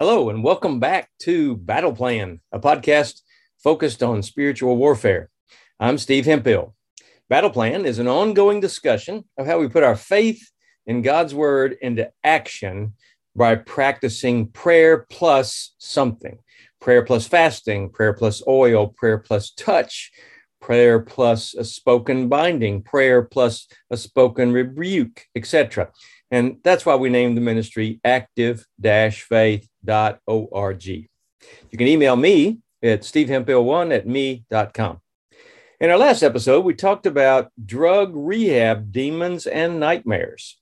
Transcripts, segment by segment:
Hello, and welcome back to Battle Plan, a podcast focused on spiritual warfare. I'm Steve Hemphill. Battle Plan is an ongoing discussion of how we put our faith in God's word into action by practicing prayer plus something prayer plus fasting, prayer plus oil, prayer plus touch, prayer plus a spoken binding, prayer plus a spoken rebuke, etc. And that's why we named the ministry active faith.org. You can email me at stevehemphill1 at me.com. In our last episode, we talked about drug rehab demons and nightmares.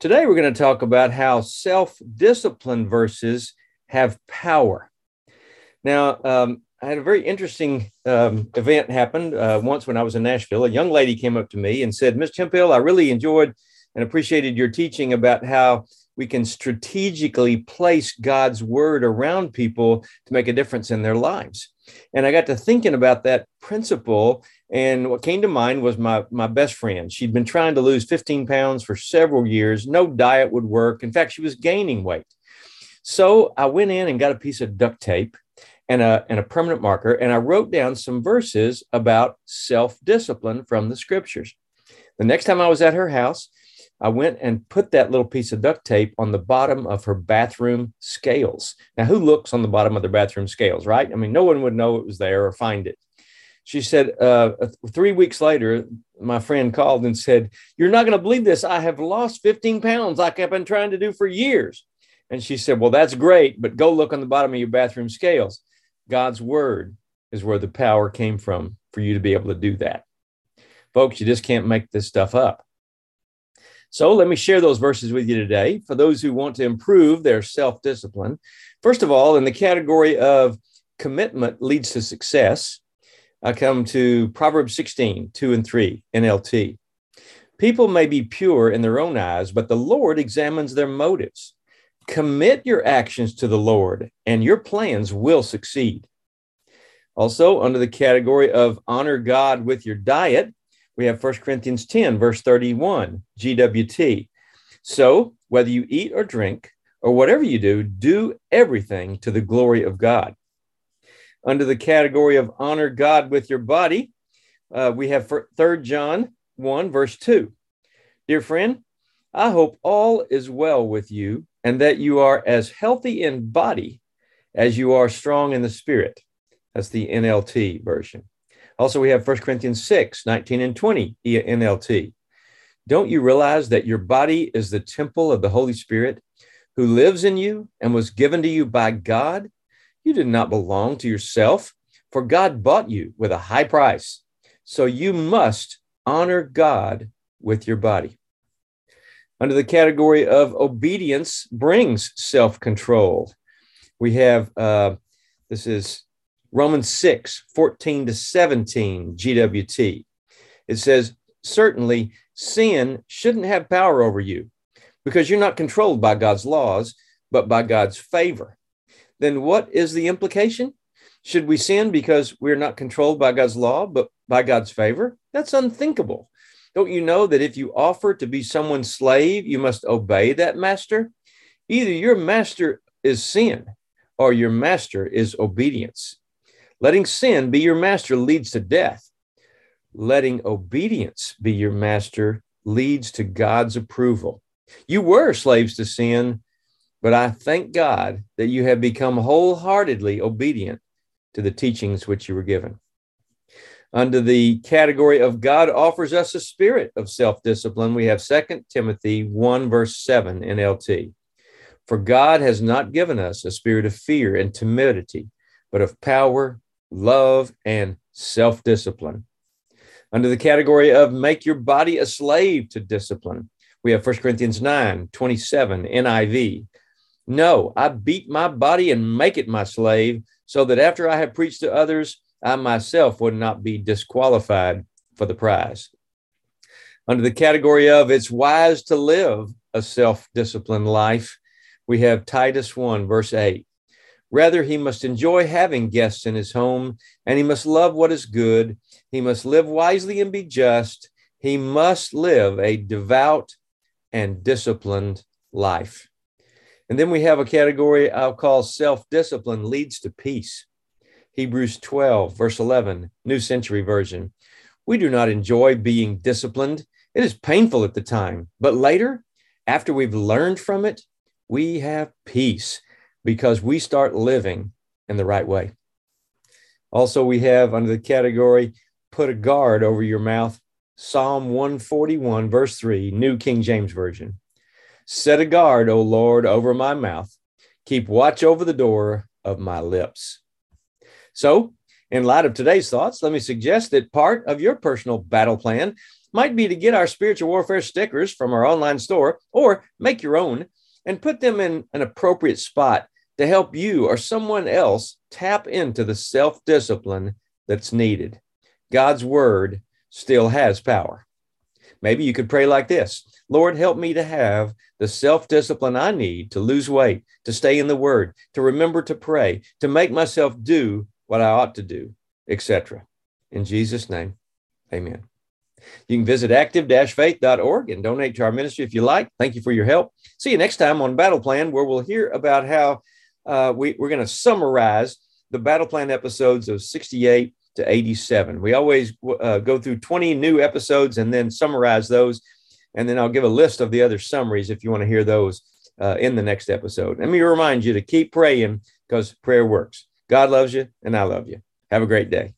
Today, we're going to talk about how self discipline verses have power. Now, um, I had a very interesting um, event happen uh, once when I was in Nashville. A young lady came up to me and said, Ms. Hemphill, I really enjoyed and appreciated your teaching about how we can strategically place God's word around people to make a difference in their lives. And I got to thinking about that principle. And what came to mind was my, my best friend. She'd been trying to lose 15 pounds for several years. No diet would work. In fact, she was gaining weight. So I went in and got a piece of duct tape and a, and a permanent marker, and I wrote down some verses about self discipline from the scriptures. The next time I was at her house, I went and put that little piece of duct tape on the bottom of her bathroom scales. Now, who looks on the bottom of their bathroom scales, right? I mean, no one would know it was there or find it. She said, uh, three weeks later, my friend called and said, You're not going to believe this. I have lost 15 pounds like I've been trying to do for years. And she said, Well, that's great, but go look on the bottom of your bathroom scales. God's word is where the power came from for you to be able to do that. Folks, you just can't make this stuff up. So let me share those verses with you today for those who want to improve their self discipline. First of all, in the category of commitment leads to success, I come to Proverbs 16, 2 and 3, NLT. People may be pure in their own eyes, but the Lord examines their motives. Commit your actions to the Lord, and your plans will succeed. Also, under the category of honor God with your diet, we have 1 Corinthians 10, verse 31, GWT. So, whether you eat or drink, or whatever you do, do everything to the glory of God. Under the category of honor God with your body, uh, we have 3 John 1, verse 2. Dear friend, I hope all is well with you and that you are as healthy in body as you are strong in the spirit. That's the NLT version. Also, we have 1 Corinthians 6, 19 and 20, NLT. Don't you realize that your body is the temple of the Holy Spirit who lives in you and was given to you by God? You did not belong to yourself, for God bought you with a high price. So you must honor God with your body under the category of obedience brings self control. We have uh, this is Romans 6 14 to 17 GWT. It says, Certainly, sin shouldn't have power over you because you're not controlled by God's laws, but by God's favor. Then what is the implication? Should we sin because we're not controlled by God's law, but by God's favor? That's unthinkable. Don't you know that if you offer to be someone's slave, you must obey that master? Either your master is sin or your master is obedience. Letting sin be your master leads to death. Letting obedience be your master leads to God's approval. You were slaves to sin, but I thank God that you have become wholeheartedly obedient to the teachings which you were given under the category of God offers us a spirit of self discipline, we have 2 Timothy 1, verse 7 NLT. For God has not given us a spirit of fear and timidity, but of power, love, and self discipline. Under the category of make your body a slave to discipline, we have 1 Corinthians 9, 27 NIV. No, I beat my body and make it my slave, so that after I have preached to others, I myself would not be disqualified for the prize. Under the category of it's wise to live a self disciplined life, we have Titus 1, verse 8. Rather, he must enjoy having guests in his home, and he must love what is good. He must live wisely and be just. He must live a devout and disciplined life. And then we have a category I'll call self discipline leads to peace. Hebrews 12, verse 11, New Century Version. We do not enjoy being disciplined. It is painful at the time, but later, after we've learned from it, we have peace because we start living in the right way. Also, we have under the category, put a guard over your mouth, Psalm 141, verse 3, New King James Version. Set a guard, O Lord, over my mouth. Keep watch over the door of my lips. So, in light of today's thoughts, let me suggest that part of your personal battle plan might be to get our spiritual warfare stickers from our online store or make your own and put them in an appropriate spot to help you or someone else tap into the self discipline that's needed. God's word still has power. Maybe you could pray like this Lord, help me to have the self discipline I need to lose weight, to stay in the word, to remember to pray, to make myself do what I ought to do, etc. In Jesus' name, amen. You can visit active-faith.org and donate to our ministry if you like. Thank you for your help. See you next time on Battle Plan, where we'll hear about how uh, we, we're going to summarize the Battle Plan episodes of 68 to 87. We always uh, go through 20 new episodes and then summarize those. And then I'll give a list of the other summaries if you want to hear those uh, in the next episode. Let me remind you to keep praying because prayer works. God loves you, and I love you. Have a great day.